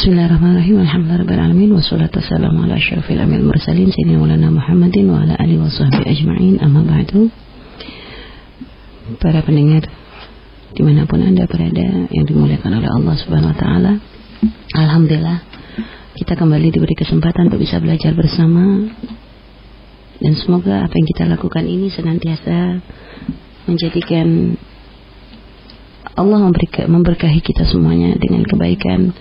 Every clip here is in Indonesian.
Bismillahirrahmanirrahim. Alhamdulillahirabbil wassalatu wassalamu ala asyrafil anbiya'il mursalin sayyidina Maulana Muhammadin wa ala alihi washabbihi ajma'in. Amma ba'du. Para pendengar di mana pun anda berada yang dimuliakan oleh Allah Subhanahu Wa Taala, Alhamdulillah kita kembali diberi kesempatan untuk bisa belajar bersama dan semoga apa yang kita lakukan ini senantiasa menjadikan Allah memberkahi kita semuanya dengan kebaikan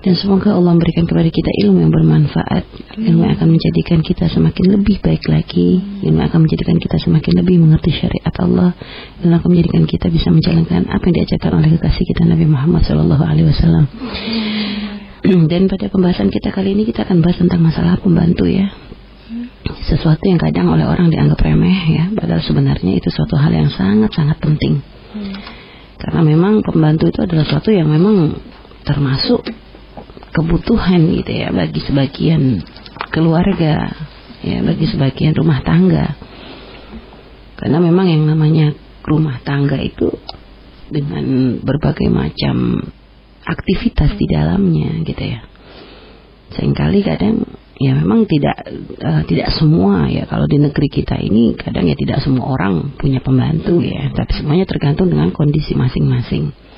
dan semoga Allah memberikan kepada kita ilmu yang bermanfaat, ilmu yang akan menjadikan kita semakin lebih baik lagi, ilmu yang akan menjadikan kita semakin lebih mengerti syariat Allah, ilmu yang akan menjadikan kita bisa menjalankan apa yang diajarkan oleh kekasih kita Nabi Muhammad Shallallahu Alaihi Wasallam. Dan pada pembahasan kita kali ini kita akan bahas tentang masalah pembantu ya, sesuatu yang kadang oleh orang dianggap remeh ya, padahal sebenarnya itu suatu hal yang sangat-sangat penting. Karena memang pembantu itu adalah sesuatu yang memang termasuk kebutuhan gitu ya bagi sebagian keluarga ya bagi sebagian rumah tangga. Karena memang yang namanya rumah tangga itu dengan berbagai macam aktivitas di dalamnya gitu ya. Seringkali kadang ya memang tidak uh, tidak semua ya. Kalau di negeri kita ini kadang ya tidak semua orang punya pembantu ya tapi semuanya tergantung dengan kondisi masing-masing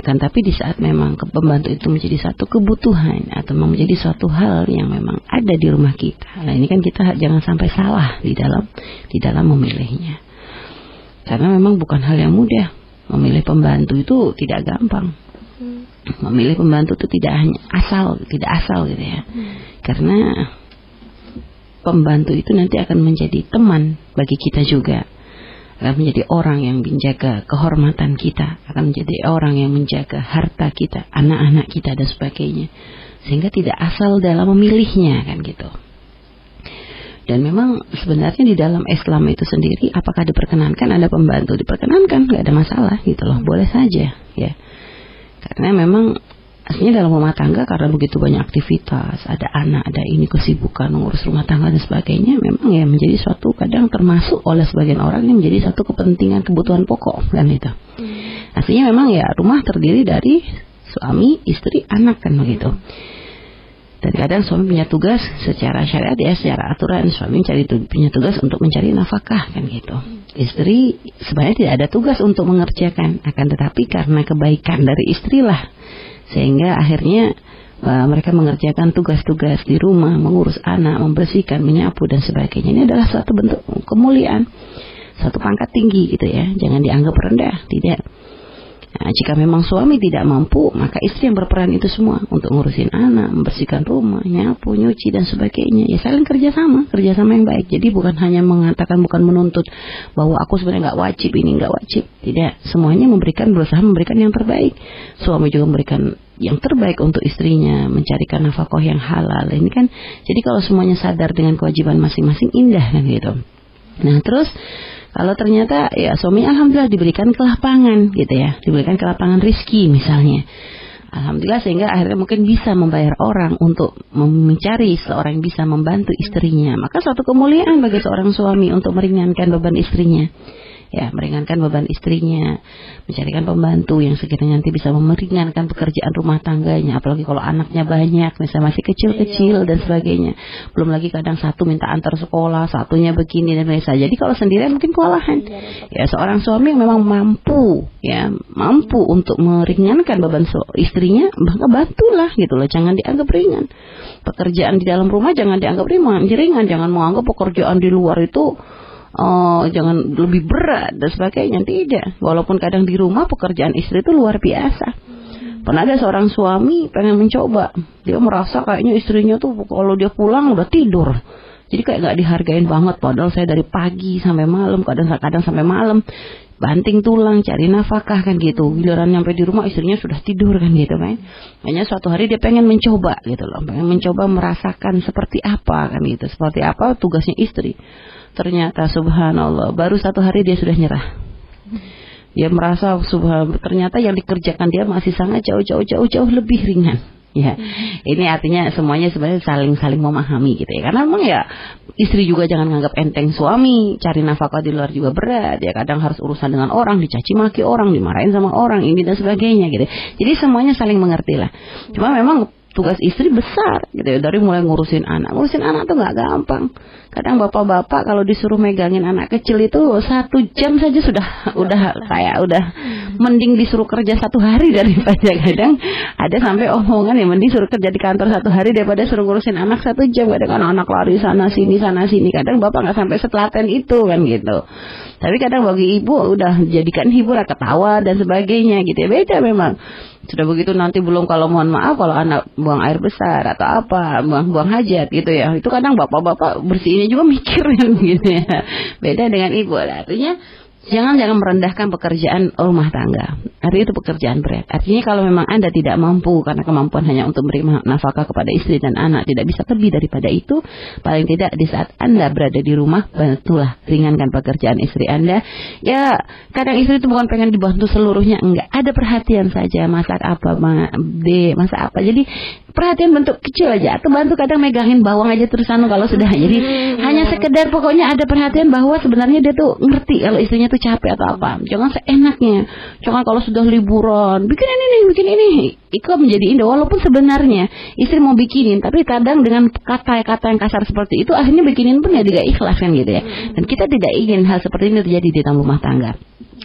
akan tapi di saat memang pembantu itu menjadi satu kebutuhan atau menjadi suatu hal yang memang ada di rumah kita. Nah ini kan kita jangan sampai salah di dalam di dalam memilihnya. Karena memang bukan hal yang mudah. Memilih pembantu itu tidak gampang. Memilih pembantu itu tidak hanya asal, tidak asal gitu ya. Karena pembantu itu nanti akan menjadi teman bagi kita juga akan menjadi orang yang menjaga kehormatan kita, akan menjadi orang yang menjaga harta kita, anak-anak kita dan sebagainya. Sehingga tidak asal dalam memilihnya kan gitu. Dan memang sebenarnya di dalam Islam itu sendiri apakah diperkenankan ada pembantu? Diperkenankan, nggak ada masalah gitu loh, boleh saja ya. Karena memang Aslinya dalam rumah tangga karena begitu banyak aktivitas, ada anak, ada ini kesibukan mengurus rumah tangga dan sebagainya, memang ya menjadi suatu kadang termasuk oleh sebagian orang yang menjadi satu kepentingan kebutuhan pokok kan itu. Hmm. Aslinya memang ya rumah terdiri dari suami, istri, anak kan begitu. Dan kadang suami punya tugas secara syariat ya secara aturan suami mencari punya tugas untuk mencari nafkah kan gitu. Istri sebenarnya tidak ada tugas untuk mengerjakan akan tetapi karena kebaikan dari istrilah sehingga akhirnya uh, mereka mengerjakan tugas-tugas di rumah, mengurus anak, membersihkan, menyapu dan sebagainya. Ini adalah suatu bentuk kemuliaan, satu pangkat tinggi gitu ya. Jangan dianggap rendah, tidak. Nah, jika memang suami tidak mampu, maka istri yang berperan itu semua untuk ngurusin anak, membersihkan rumah, nyapu, nyuci dan sebagainya. Ya saling kerjasama, kerjasama yang baik. Jadi bukan hanya mengatakan, bukan menuntut bahwa aku sebenarnya nggak wajib ini nggak wajib. Tidak, semuanya memberikan berusaha memberikan yang terbaik. Suami juga memberikan yang terbaik untuk istrinya, mencarikan nafkah yang halal. Ini kan, jadi kalau semuanya sadar dengan kewajiban masing-masing indah kan gitu. Nah terus kalau ternyata ya suami alhamdulillah diberikan kelapangan gitu ya, diberikan kelapangan rizki misalnya. Alhamdulillah sehingga akhirnya mungkin bisa membayar orang untuk mencari seorang yang bisa membantu istrinya. Maka suatu kemuliaan bagi seorang suami untuk meringankan beban istrinya ya meringankan beban istrinya, mencarikan pembantu yang sekiranya nanti bisa meringankan pekerjaan rumah tangganya, apalagi kalau anaknya banyak, misalnya masih kecil-kecil iya. dan sebagainya. Belum lagi kadang satu minta antar sekolah, satunya begini dan lain saja. Jadi kalau sendirian mungkin kewalahan. Iya, ya seorang suami yang memang mampu, ya mampu untuk meringankan beban so istrinya, maka bantulah gitu loh, jangan dianggap ringan. Pekerjaan di dalam rumah jangan dianggap ringan, ringan, jangan menganggap pekerjaan di luar itu oh jangan lebih berat dan sebagainya. Tidak. Walaupun kadang di rumah pekerjaan istri itu luar biasa. Pernah ada seorang suami pengen mencoba. Dia merasa kayaknya istrinya tuh kalau dia pulang udah tidur. Jadi kayak nggak dihargain banget. Padahal saya dari pagi sampai malam kadang-kadang sampai malam. Banting tulang cari nafkah kan gitu. Giliran nyampe di rumah istrinya sudah tidur kan gitu kan hanya suatu hari dia pengen mencoba gitu loh. Pengen mencoba merasakan seperti apa kan gitu. Seperti apa tugasnya istri Ternyata subhanallah baru satu hari dia sudah nyerah. Dia merasa subhanallah ternyata yang dikerjakan dia masih sangat jauh-jauh jauh-jauh lebih ringan. ya. Ini artinya semuanya sebenarnya saling-saling memahami gitu ya. Karena memang ya istri juga jangan nganggap enteng suami, cari nafkah di luar juga berat ya. Kadang harus urusan dengan orang, dicaci maki orang, dimarahin sama orang, ini dan sebagainya gitu. Jadi semuanya saling mengerti lah. Cuma memang tugas istri besar gitu ya. Dari mulai ngurusin anak. Ngurusin anak tuh nggak gampang. Kadang bapak-bapak kalau disuruh megangin anak kecil itu satu jam saja sudah udah kayak udah mending disuruh kerja satu hari daripada kadang ada sampai omongan ya mending suruh kerja di kantor satu hari daripada suruh ngurusin anak satu jam. Kadang anak-anak lari sana sini sana sini. Kadang bapak nggak sampai setelaten itu kan gitu. Tapi kadang bagi ibu udah jadikan hiburan ketawa dan sebagainya gitu ya. Beda memang. Sudah begitu nanti belum kalau mohon maaf kalau anak buang air besar atau apa buang buang hajat gitu ya. Itu kadang bapak-bapak bersihnya juga mikir gitu ya. Beda dengan ibu. Artinya Jangan jangan merendahkan pekerjaan rumah tangga. Artinya itu pekerjaan berat. Artinya kalau memang Anda tidak mampu karena kemampuan hanya untuk memberi nafkah kepada istri dan anak tidak bisa lebih daripada itu, paling tidak di saat Anda berada di rumah bantulah ringankan pekerjaan istri Anda. Ya, kadang istri itu bukan pengen dibantu seluruhnya, enggak. Ada perhatian saja masak apa, B, masak apa. Jadi perhatian bentuk kecil aja atau bantu kadang megangin bawang aja terus anu kalau sudah jadi hanya sekedar pokoknya ada perhatian bahwa sebenarnya dia tuh ngerti kalau istrinya tuh capek atau apa. Jangan seenaknya. Jangan kalau sudah liburan bikin ini nih bikin ini. Itu menjadi indah walaupun sebenarnya istri mau bikinin tapi kadang dengan kata-kata yang kasar seperti itu akhirnya bikinin pun ya tidak ikhlas kan gitu ya. Dan kita tidak ingin hal seperti ini terjadi di dalam rumah tangga.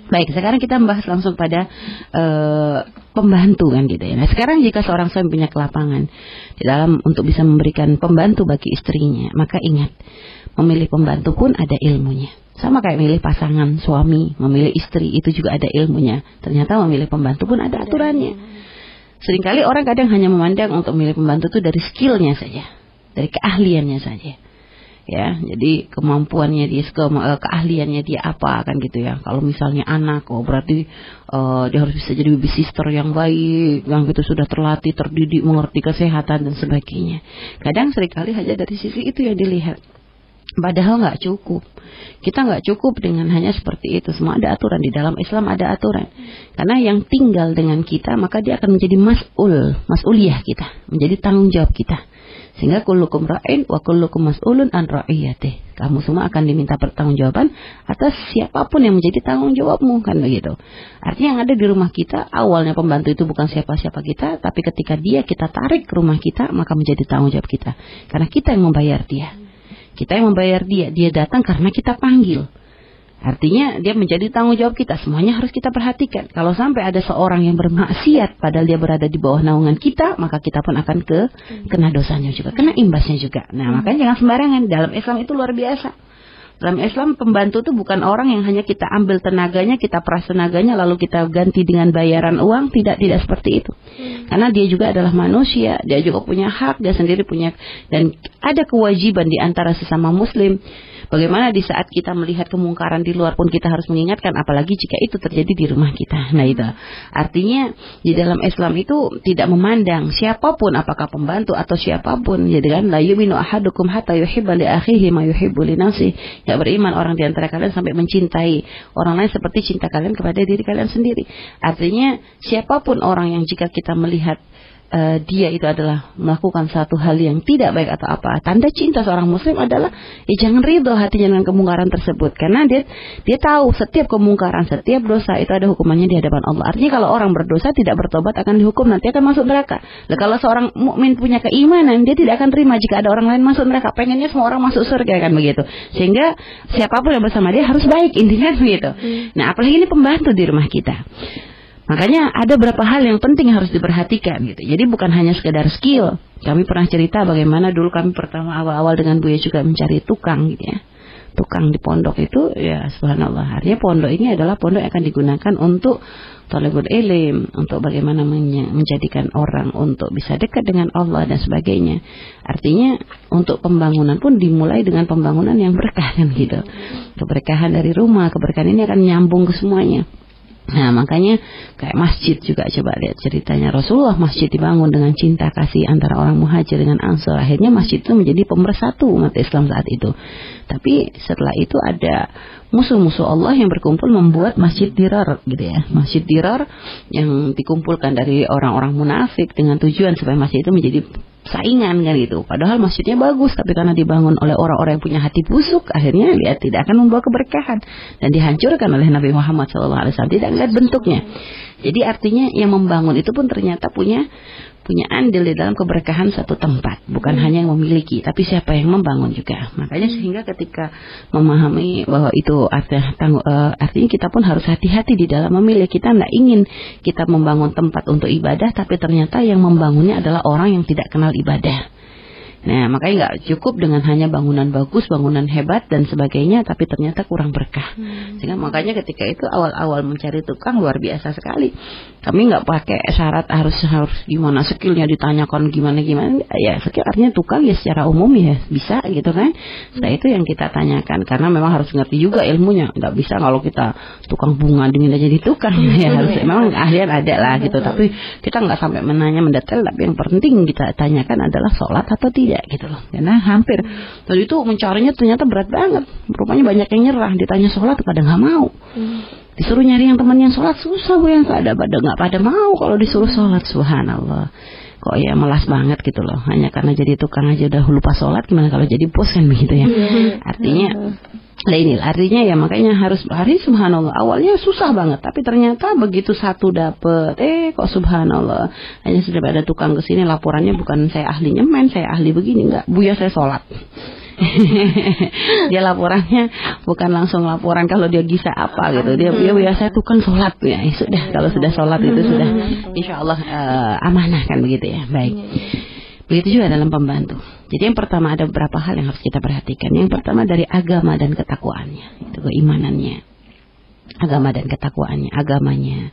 Baik, sekarang kita membahas langsung pada uh, pembantu kan gitu ya. Nah, sekarang jika seorang suami punya kelapangan di dalam untuk bisa memberikan pembantu bagi istrinya, maka ingat, memilih pembantu pun ada ilmunya. Sama kayak memilih pasangan suami, memilih istri itu juga ada ilmunya. Ternyata memilih pembantu pun ada aturannya. Seringkali orang kadang hanya memandang untuk memilih pembantu itu dari skillnya saja, dari keahliannya saja ya jadi kemampuannya dia ke, eh, keahliannya dia apa kan gitu ya kalau misalnya anak oh berarti uh, dia harus bisa jadi baby sister yang baik yang gitu sudah terlatih terdidik mengerti kesehatan dan sebagainya kadang sering kali hanya dari sisi itu yang dilihat Padahal nggak cukup. Kita nggak cukup dengan hanya seperti itu. Semua ada aturan di dalam Islam ada aturan. Karena yang tinggal dengan kita maka dia akan menjadi mas'ul, mas'uliyah kita, menjadi tanggung jawab kita. Sehingga kullukum ra'in wa kullukum mas'ulun an ra'iyatih. Kamu semua akan diminta pertanggungjawaban atas siapa pun yang menjadi tanggung jawabmu kan begitu. Artinya yang ada di rumah kita awalnya pembantu itu bukan siapa-siapa kita, tapi ketika dia kita tarik ke rumah kita maka menjadi tanggung jawab kita. Karena kita yang membayar dia. Kita yang membayar dia. Dia datang karena kita panggil. Artinya dia menjadi tanggung jawab kita. Semuanya harus kita perhatikan. Kalau sampai ada seorang yang bermaksiat padahal dia berada di bawah naungan kita, maka kita pun akan ke kena dosanya juga, kena imbasnya juga. Nah, makanya jangan sembarangan. Dalam Islam itu luar biasa. Dalam Islam pembantu itu bukan orang yang hanya kita ambil tenaganya, kita peras tenaganya lalu kita ganti dengan bayaran uang, tidak tidak seperti itu. Karena dia juga adalah manusia, dia juga punya hak, dia sendiri punya. Dan ada kewajiban di antara sesama muslim Bagaimana di saat kita melihat kemungkaran di luar pun kita harus mengingatkan apalagi jika itu terjadi di rumah kita. Nah itu artinya di dalam Islam itu tidak memandang siapa pun apakah pembantu atau siapa pun ya kan la yu'minu ahadukum hatta yuhibba li akhihi ma yuhibbu li nafsi. Ya beriman orang di antara kalian sampai mencintai orang lain seperti cinta kalian kepada diri kalian sendiri. Artinya siapa pun orang yang jika kita melihat uh, dia itu adalah melakukan satu hal yang tidak baik atau apa. Tanda cinta seorang muslim adalah ya jangan ridho hatinya dengan kemungkaran tersebut karena dia dia tahu setiap kemungkaran, setiap dosa itu ada hukumannya di hadapan Allah. Artinya kalau orang berdosa tidak bertobat akan dihukum nanti akan masuk neraka. Nah, kalau seorang mukmin punya keimanan, dia tidak akan terima jika ada orang lain masuk neraka. Pengennya semua orang masuk surga kan begitu. Sehingga siapa pun yang bersama dia harus baik intinya begitu. Hmm. Nah, apalagi ini pembantu di rumah kita. Makanya ada beberapa hal yang penting harus diperhatikan gitu. Jadi bukan hanya sekedar skill. Kami pernah cerita bagaimana dulu kami pertama awal-awal dengan Buya juga mencari tukang gitu ya. Tukang di pondok itu ya subhanallah. Artinya pondok ini adalah pondok yang akan digunakan untuk talibul ilim, untuk bagaimana menjadikan orang untuk bisa dekat dengan Allah dan sebagainya. Artinya untuk pembangunan pun dimulai dengan pembangunan yang berkah kan gitu. Keberkahan dari rumah, keberkahan ini akan nyambung ke semuanya. Nah makanya kayak masjid juga coba lihat ceritanya. Rasulullah masjid dibangun dengan cinta kasih antara orang muhajir dengan ansor. Akhirnya masjid itu menjadi pemersatu umat Islam saat itu tapi setelah itu ada musuh-musuh Allah yang berkumpul membuat masjid dirar gitu ya masjid dirar yang dikumpulkan dari orang-orang munafik dengan tujuan supaya masjid itu menjadi saingan kan gitu. Padahal masjidnya bagus, tapi karena dibangun oleh orang-orang yang punya hati busuk, akhirnya dia tidak akan membawa keberkahan dan dihancurkan oleh Nabi Muhammad SAW. Tidak lihat bentuknya. Jadi artinya yang membangun itu pun ternyata punya punya andil di dalam keberkahan satu tempat, bukan hmm. hanya yang memiliki, tapi siapa yang membangun juga. Makanya hmm. sehingga ketika memahami bahwa itu artinya, uh, artinya kita pun harus hati-hati di dalam memilih. Kita tidak ingin kita membangun tempat untuk ibadah, tapi ternyata yang membangunnya adalah orang yang tidak kenal ibadah. Nah, makanya nggak cukup dengan hanya bangunan bagus, bangunan hebat dan sebagainya, tapi ternyata kurang berkah. Hmm. Sehingga makanya ketika itu awal-awal mencari tukang luar biasa sekali. Kami nggak pakai syarat harus harus gimana skillnya ditanyakan gimana gimana. Ya, skill artinya tukang ya secara umum ya bisa gitu kan. Setelah itu yang kita tanyakan karena memang harus ngerti juga ilmunya. Nggak bisa kalau kita tukang bunga dengan jadi tukang ya harus memang ahlian ada lah gitu. Tapi kita nggak sampai menanya mendetail. Tapi yang penting kita tanyakan adalah sholat atau tidak tidak gitu loh. Karena hampir. Tadi itu mencarinya ternyata berat banget. Rupanya banyak yang nyerah ditanya sholat pada nggak mau. Hmm. disuruh nyari yang teman yang sholat susah bu yang nggak ada pada nggak pada mau kalau disuruh sholat subhanallah. Kok ya melas banget gitu loh. Hanya karena jadi tukang aja udah lupa sholat gimana kalau jadi bos kan begitu ya? Iya. artinya Nah ini artinya ya makanya harus hari subhanallah. Awalnya susah banget tapi ternyata begitu satu dapet eh kok subhanallah. Hanya sudah ada tukang ke sini laporannya bukan saya ahli nyemen saya ahli begini enggak. Buya saya sholat. Dia laporannya bukan langsung laporan kalau dia bisa apa gitu. Dia dia biasa tukang sholat. Ya sudah kalau sudah sholat itu sudah insya Allah uh, amanah kan begitu ya. Baik Begitu juga dalam pembantu. Jadi yang pertama ada beberapa hal yang harus kita perhatikan. Yang pertama dari agama dan ketakwaannya, itu keimanannya. Agama dan ketakwaannya, agamanya.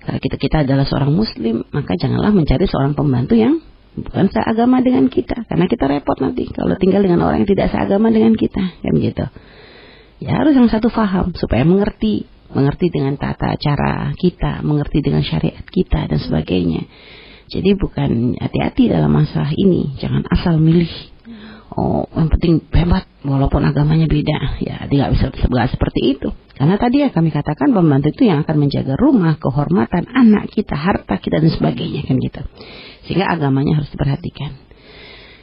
Kalau kita kita adalah seorang muslim, maka janganlah mencari seorang pembantu yang bukan seagama dengan kita, karena kita repot nanti kalau tinggal dengan orang yang tidak seagama dengan kita, kan gitu. Ya harus yang satu faham supaya mengerti, mengerti dengan tata cara kita, mengerti dengan syariat kita dan sebagainya. Jadi bukan hati-hati dalam masalah ini, jangan asal milih. Oh, yang penting hebat walaupun agamanya beda. Ya, tidak bisa sebegak seperti itu. Karena tadi ya kami katakan pembantu itu yang akan menjaga rumah, kehormatan anak kita, harta kita dan sebagainya kan gitu. Sehingga agamanya harus diperhatikan.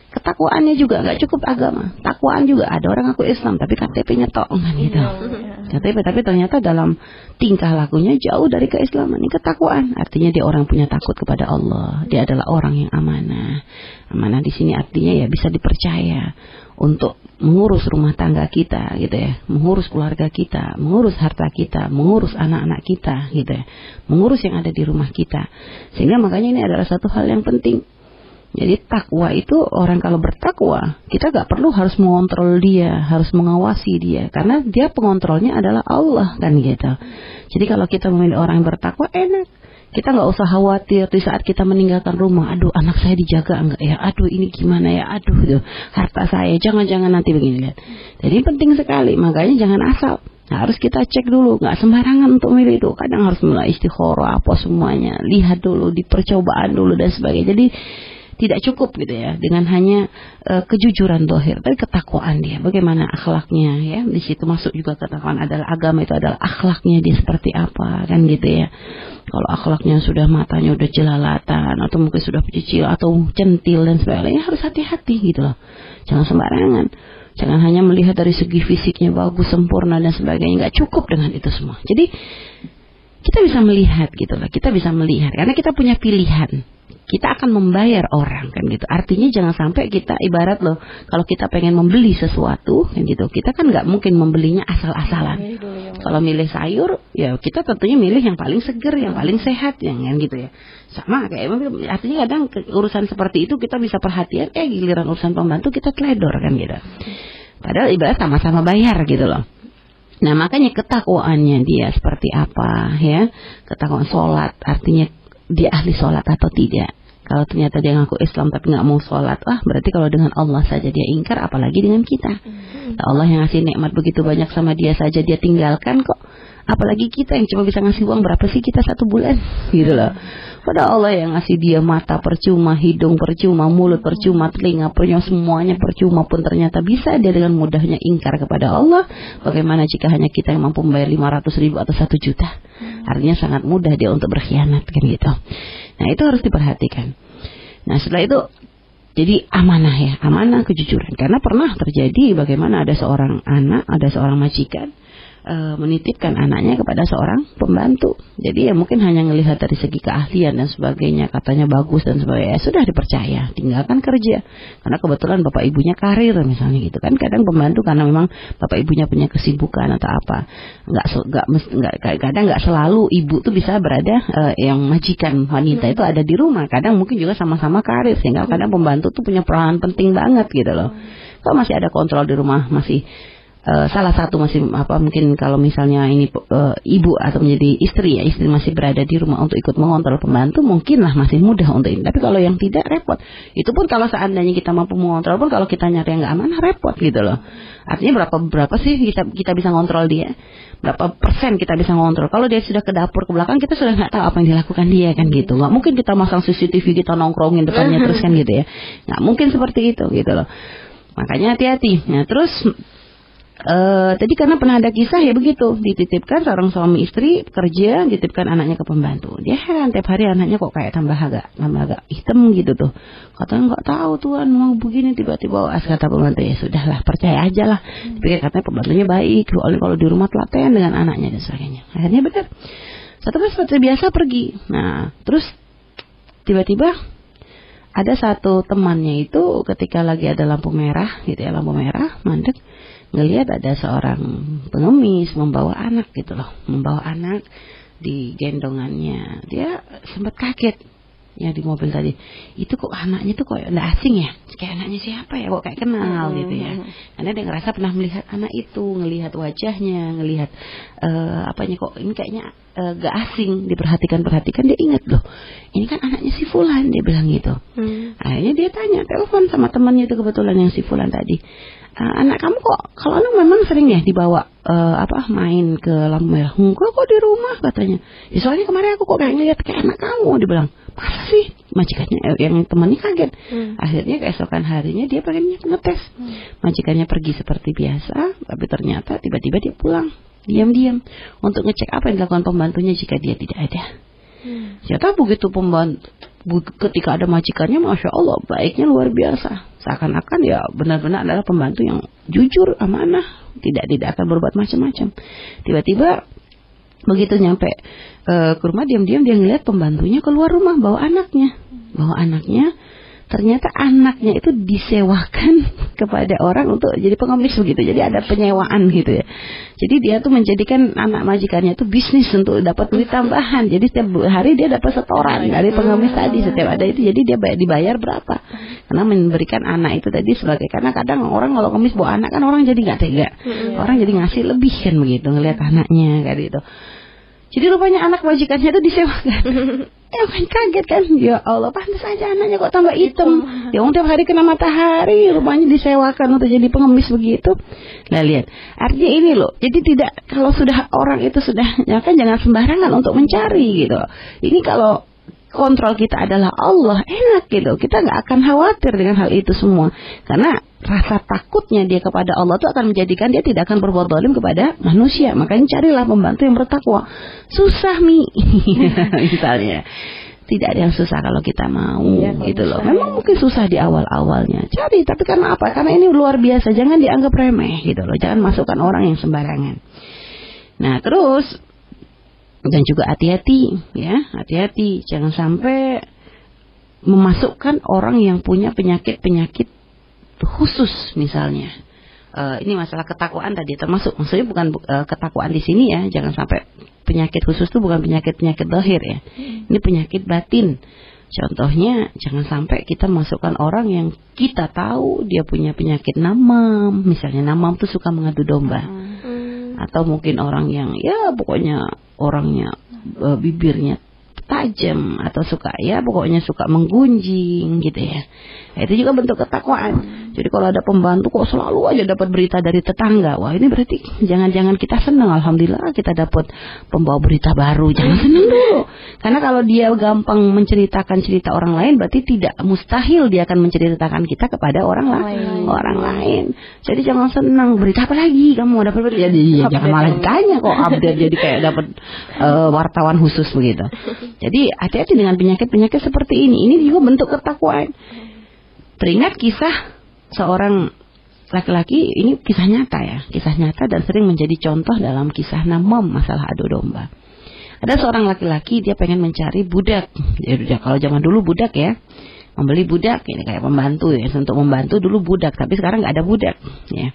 Ketakwaannya juga nggak cukup agama. Takwaan juga ada orang aku Islam tapi KTP-nya tok kan gitu. Iya. KTP tapi ternyata dalam tingkah lakunya jauh dari keislaman. Ini ketakwaan. Artinya dia orang punya takut kepada Allah. Dia adalah orang yang amanah. Amanah di sini artinya ya bisa dipercaya untuk mengurus rumah tangga kita gitu ya, mengurus keluarga kita, mengurus harta kita, mengurus anak-anak kita gitu ya, mengurus yang ada di rumah kita. Sehingga makanya ini adalah satu hal yang penting jadi takwa itu orang kalau bertakwa, kita gak perlu harus mengontrol dia, harus mengawasi dia, karena dia pengontrolnya adalah Allah kan gitu. Jadi kalau kita memilih orang yang bertakwa enak, kita nggak usah khawatir di saat kita meninggalkan rumah, aduh anak saya dijaga enggak ya, aduh ini gimana ya, aduh tuh, harta saya, jangan-jangan nanti begini lihat. Jadi penting sekali, makanya jangan asal. Harus kita cek dulu, nggak sembarangan untuk milih itu. Kadang harus mulai istikharah apa semuanya, lihat dulu di percobaan dulu dan sebagainya. Jadi tidak cukup gitu ya dengan hanya uh, kejujuran dohir tapi ketakwaan dia. Bagaimana akhlaknya ya? Di situ masuk juga ketakwaan adalah agama itu adalah akhlaknya dia seperti apa kan gitu ya. Kalau akhlaknya sudah matanya udah jelalatan atau mungkin sudah pecicil atau centil dan sebagainya harus hati-hati gitu loh. Jangan sembarangan. Jangan hanya melihat dari segi fisiknya bagus sempurna dan sebagainya. Nggak cukup dengan itu semua. Jadi kita bisa melihat gitu loh. Kita bisa melihat karena kita punya pilihan kita akan membayar orang kan gitu. Artinya jangan sampai kita ibarat loh kalau kita pengen membeli sesuatu kan gitu, kita kan nggak mungkin membelinya asal-asalan. Kalau milih sayur ya kita tentunya milih yang paling seger, yang paling sehat yang kan gitu ya. Sama kayak artinya kadang urusan seperti itu kita bisa perhatian eh giliran urusan pembantu kita teledor kan gitu. Padahal ibarat sama-sama bayar gitu loh. Nah makanya ketakwaannya dia seperti apa ya Ketakwaan sholat artinya dia ahli sholat atau tidak. Kalau ternyata dia ngaku Islam tapi nggak mau sholat, wah berarti kalau dengan Allah saja dia ingkar, apalagi dengan kita. Hmm. Allah yang ngasih nikmat begitu banyak sama dia saja dia tinggalkan kok. Apalagi kita yang cuma bisa ngasih uang berapa sih kita satu bulan gitu loh. Pada Allah yang ngasih dia mata percuma, hidung percuma, mulut percuma, telinga percuma, semuanya percuma pun ternyata bisa dia dengan mudahnya ingkar kepada Allah. Bagaimana jika hanya kita yang mampu membayar 500 ribu atau 1 juta? Artinya sangat mudah dia untuk berkhianat kan gitu. Nah itu harus diperhatikan. Nah setelah itu jadi amanah ya, amanah kejujuran. Karena pernah terjadi bagaimana ada seorang anak, ada seorang majikan e, menitipkan anaknya kepada seorang pembantu. Jadi ya mungkin hanya melihat dari segi keahlian dan sebagainya, katanya bagus dan sebagainya. Ya, sudah dipercaya, tinggalkan kerja. Karena kebetulan bapak ibunya karir misalnya gitu kan. Kadang pembantu karena memang bapak ibunya punya kesibukan atau apa. Nggak nggak nggak kadang nggak selalu ibu tuh bisa berada e, yang majikan wanita itu ada di rumah. Kadang mungkin juga sama-sama karir sehingga kadang pembantu tuh punya peran penting banget gitu loh. Kalau masih ada kontrol di rumah masih uh, salah satu masih apa mungkin kalau misalnya ini uh, ibu atau menjadi istri ya istri masih berada di rumah untuk ikut mengontrol pembantu mungkinlah masih mudah untuk ini. Tapi kalau yang tidak repot. Itu pun kalau seandainya kita mampu mengontrol pun kalau kita nyari yang nggak aman repot gitu loh. Artinya berapa berapa sih kita kita bisa ngontrol dia? Berapa persen kita bisa ngontrol? Kalau dia sudah ke dapur ke belakang kita sudah nggak tahu apa yang dilakukan dia kan gitu. Nggak mungkin kita masang CCTV kita nongkrongin depannya terus kan gitu ya. Nggak mungkin seperti itu gitu loh. Makanya hati-hati. Nah terus Uh, tadi karena pernah ada kisah ya begitu. Dititipkan seorang suami istri kerja dititipkan anaknya ke pembantu. Dia heran tiap hari anaknya kok kayak tambah agak tambah agak hitam gitu tuh. Katanya nggak tahu tuan mau begini tiba-tiba as kata pembantu ya sudahlah percaya aja lah. Hmm. pikir katanya pembantunya baik soalnya kalau di rumah telaten dengan anaknya dan sebagainya. Akhirnya benar satu hari seperti biasa pergi. Nah terus tiba-tiba ada satu temannya itu ketika lagi ada lampu merah gitu ya lampu merah mandek ngelihat ada seorang pengemis membawa anak gitu loh, membawa anak di gendongannya. Dia sempat kaget ya di mobil tadi. Itu kok anaknya tuh kok enggak asing ya? Kayak anaknya siapa ya? Kok kayak kenal hmm. gitu ya. Karena dia ngerasa pernah melihat anak itu, ngelihat wajahnya, ngelihat uh, apanya kok ini kayaknya uh, gak asing. Diperhatikan-perhatikan dia ingat loh. Ini kan anaknya si Fulan dia bilang gitu. Hmm. Akhirnya dia tanya, telepon sama temannya itu kebetulan yang si Fulan tadi uh, anak kamu kok kalau anak memang sering ya dibawa uh, apa main ke lampu merah. Enggak kok di rumah? katanya. Ya, soalnya kemarin aku kok kayak ngeliat kayak anak kamu dibilang masa sih? Majikannya eh, yang temannya kaget. Hmm. akhirnya keesokan harinya dia pengennya ngetes. Hmm. majikannya pergi seperti biasa tapi ternyata tiba-tiba dia pulang. Diam-diam. Untuk ngecek apa yang dilakukan pembantunya jika dia tidak ada. Hmm. Ternyata begitu pembantu ketika ada majikannya, masya Allah baiknya luar biasa. Seakan-akan ya benar-benar adalah pembantu yang jujur, amanah, tidak tidak akan berbuat macam-macam. Tiba-tiba begitu nyampe uh, ke rumah diam-diam dia ngeliat pembantunya keluar rumah bawa anaknya, bawa anaknya ternyata anaknya itu disewakan kepada orang untuk jadi pengemis begitu. Jadi ada penyewaan gitu ya. Jadi dia tuh menjadikan anak majikannya itu bisnis untuk dapat duit tambahan. Jadi setiap hari dia dapat setoran dari pengemis tadi setiap ada itu. Jadi dia dibayar berapa? Karena memberikan anak itu tadi sebagai karena kadang orang kalau kemis bawa anak kan orang jadi nggak tega. Orang jadi ngasih lebih kan begitu ngelihat anaknya kayak gitu. Jadi rupanya anak majikannya itu disewakan. eh kan kaget kan. Ya Allah, pantas aja anaknya kok tambah hitam. Ya untuk hari kena matahari, rumahnya disewakan untuk jadi pengemis begitu. Nah lihat, artinya ini loh. Jadi tidak kalau sudah orang itu sudah ya kan jangan sembarangan untuk mencari gitu. Ini kalau kontrol kita adalah Allah, enak gitu. Kita nggak akan khawatir dengan hal itu semua. Karena rasa takutnya dia kepada Allah itu akan menjadikan dia tidak akan berbuat zalim kepada manusia. Makanya carilah pembantu yang bertakwa. Susah mi, misalnya. Tidak ada yang susah kalau kita mau ya, gitu loh. Memang mungkin susah di awal-awalnya. Cari, tapi karena apa? Karena ini luar biasa. Jangan dianggap remeh gitu loh. Jangan masukkan orang yang sembarangan. Nah, terus dan juga hati-hati ya hati-hati jangan sampai memasukkan orang yang punya penyakit-penyakit khusus misalnya uh, ini masalah ketakwaan tadi termasuk maksudnya bukan uh, ketakwaan di sini ya jangan sampai penyakit khusus itu bukan penyakit penyakit dohir ya hmm. ini penyakit batin Contohnya jangan sampai kita masukkan orang yang kita tahu dia punya penyakit namam, misalnya namam tuh suka mengadu domba. Hmm. Atau mungkin orang yang ya pokoknya orangnya uh, bibirnya tajam atau suka ya pokoknya suka menggunjing gitu ya. Nah, itu juga bentuk ketakwaan. Jadi kalau ada pembantu kok selalu aja dapat berita dari tetangga, wah ini berarti jangan-jangan kita senang. Alhamdulillah kita dapat pembawa berita baru. Jangan senang dulu. Karena kalau dia gampang menceritakan cerita orang lain, berarti tidak mustahil dia akan menceritakan kita kepada orang lain. Orang lain. Jadi jangan senang. Berita apa lagi? Kamu dapat berita? Jadi ya, jangan malah ditanya kok update jadi kayak dapat uh, wartawan khusus begitu. Jadi hati-hati dengan penyakit-penyakit seperti ini. Ini juga bentuk ketakwaan. Teringat kisah seorang laki-laki ini kisah nyata ya, kisah nyata dan sering menjadi contoh dalam kisah namam masalah adu domba. Ada seorang laki-laki dia pengen mencari budak. Ya kalau zaman dulu budak ya, membeli budak ini kayak pembantu ya, untuk membantu dulu budak, tapi sekarang nggak ada budak ya.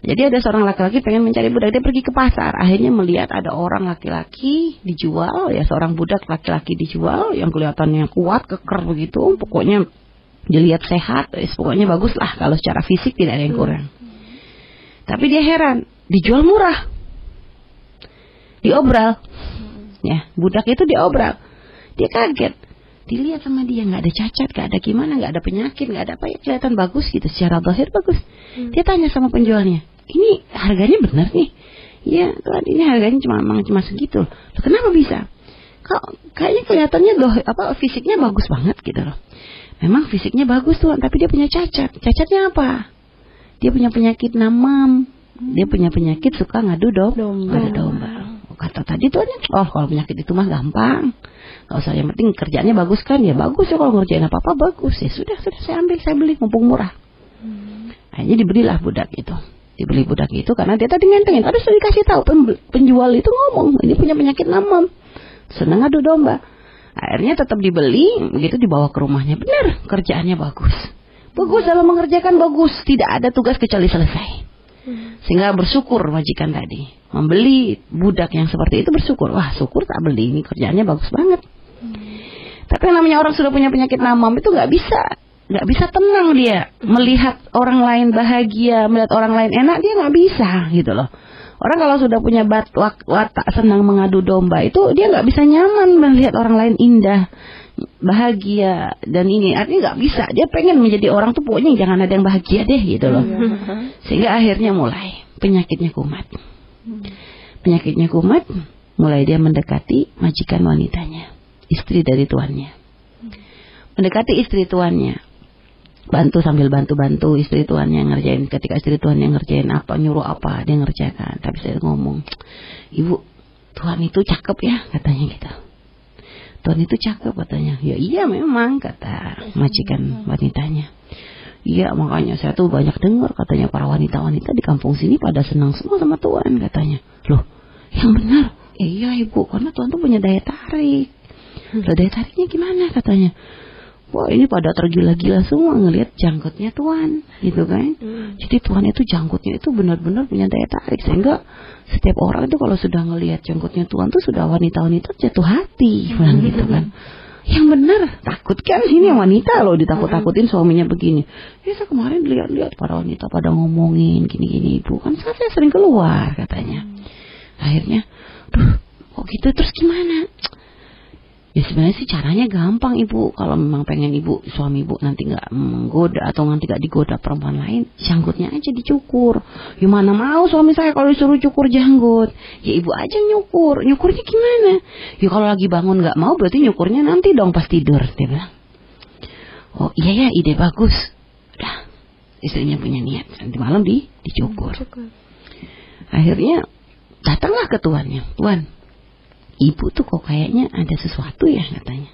Jadi ada seorang laki-laki pengen mencari budak, dia pergi ke pasar. Akhirnya melihat ada orang laki-laki dijual, ya seorang budak laki-laki dijual yang kelihatannya kuat, keker begitu. Pokoknya dilihat sehat, pokoknya bagus lah kalau secara fisik tidak ada yang kurang. Tapi dia heran, dijual murah, diobral, ya budak itu diobral, dia kaget, dilihat sama dia. Nggak ada cacat, nggak ada gimana, nggak ada penyakit, nggak ada apa. Ya kelihatan bagus gitu, secara zahir bagus. Hmm. Dia tanya sama penjualnya, ini harganya benar nih? Iya, tuan ini harganya cuma memang cuma segitu. Loh, kenapa bisa? Kok kayaknya kelihatannya loh apa fisiknya bagus banget gitu loh. Memang fisiknya bagus tuh, tapi dia punya cacat. Cacatnya apa? Dia punya penyakit namam. Dia punya penyakit suka ngadu dom, domba. ngadu domba. Oh, kata tadi tuh, oh kalau penyakit itu mah gampang. Gak usah yang penting kerjanya bagus kan, ya bagus ya kalau ngerjain apa apa bagus ya sudah sudah saya ambil saya beli mumpung murah. Hmm. Akhirnya dibelilah budak itu dibeli budak itu karena dia tadi ngentengin tapi sudah dikasih tahu penjual itu ngomong ini punya penyakit namam senang adu domba Akhirnya tetap dibeli, begitu dibawa ke rumahnya. Benar, kerjaannya bagus. Bagus dalam mengerjakan bagus, tidak ada tugas kecuali selesai. Sehingga bersyukur majikan tadi. Membeli budak yang seperti itu bersyukur. Wah, syukur tak beli ini kerjaannya bagus banget. Tapi yang namanya orang sudah punya penyakit namam itu nggak bisa nggak bisa tenang dia melihat orang lain bahagia melihat orang lain enak dia nggak bisa gitu loh Orang kalau sudah punya bat, watak senang mengadu domba itu dia nggak bisa nyaman melihat orang lain indah, bahagia dan ini artinya nggak bisa. Dia pengen menjadi orang tuh pokoknya jangan ada yang bahagia deh gitu loh. Iya. Sehingga akhirnya mulai penyakitnya kumat. Penyakitnya kumat, mulai dia mendekati majikan wanitanya, istri dari tuannya. Mendekati istri tuannya, bantu sambil bantu-bantu istri tuan yang ngerjain ketika istri tuan yang ngerjain apa nyuruh apa dia ngerjakan. Tapi saya ngomong ibu tuan itu cakep ya katanya gitu. Tuan itu cakep katanya. Ya iya memang kata majikan wanitanya. Iya makanya saya tuh banyak dengar katanya para wanita-wanita di kampung sini pada senang semua sama tuan katanya. Loh yang benar? Iya ibu karena tuan tuh punya daya tarik. Loh daya tariknya gimana? katanya Wah ini pada tergila-gila semua ngelihat janggutnya Tuhan, gitu kan? Hmm. Jadi Tuhan itu janggutnya itu benar-benar punya daya tarik sehingga setiap orang itu kalau sudah ngelihat janggutnya Tuhan tuh sudah wanita-wanita jatuh hati, hmm. gitu kan? Yang benar takut kan ini wanita loh ditakut-takutin suaminya begini. Ya saya kemarin lihat-lihat para wanita pada ngomongin gini-gini ibu kan saya sering keluar katanya. Hmm. Akhirnya, duh kok gitu terus gimana? Ya sebenarnya sih caranya gampang ibu. Kalau memang pengen ibu suami ibu nanti nggak menggoda Atau nanti nggak digoda perempuan lain Janggutnya aja dicukur. Ya mana mau suami saya kalau disuruh cukur janggut? Ya ibu aja nyukur. Nyukurnya gimana? Ya kalau lagi bangun nggak mau berarti nyukurnya nanti dong pas tidur Dia bilang. Oh iya ya ide bagus. Udah istrinya punya niat. Nanti malam di dicukur. Akhirnya datanglah ke tuannya Tuan ibu tuh kok kayaknya ada sesuatu ya katanya.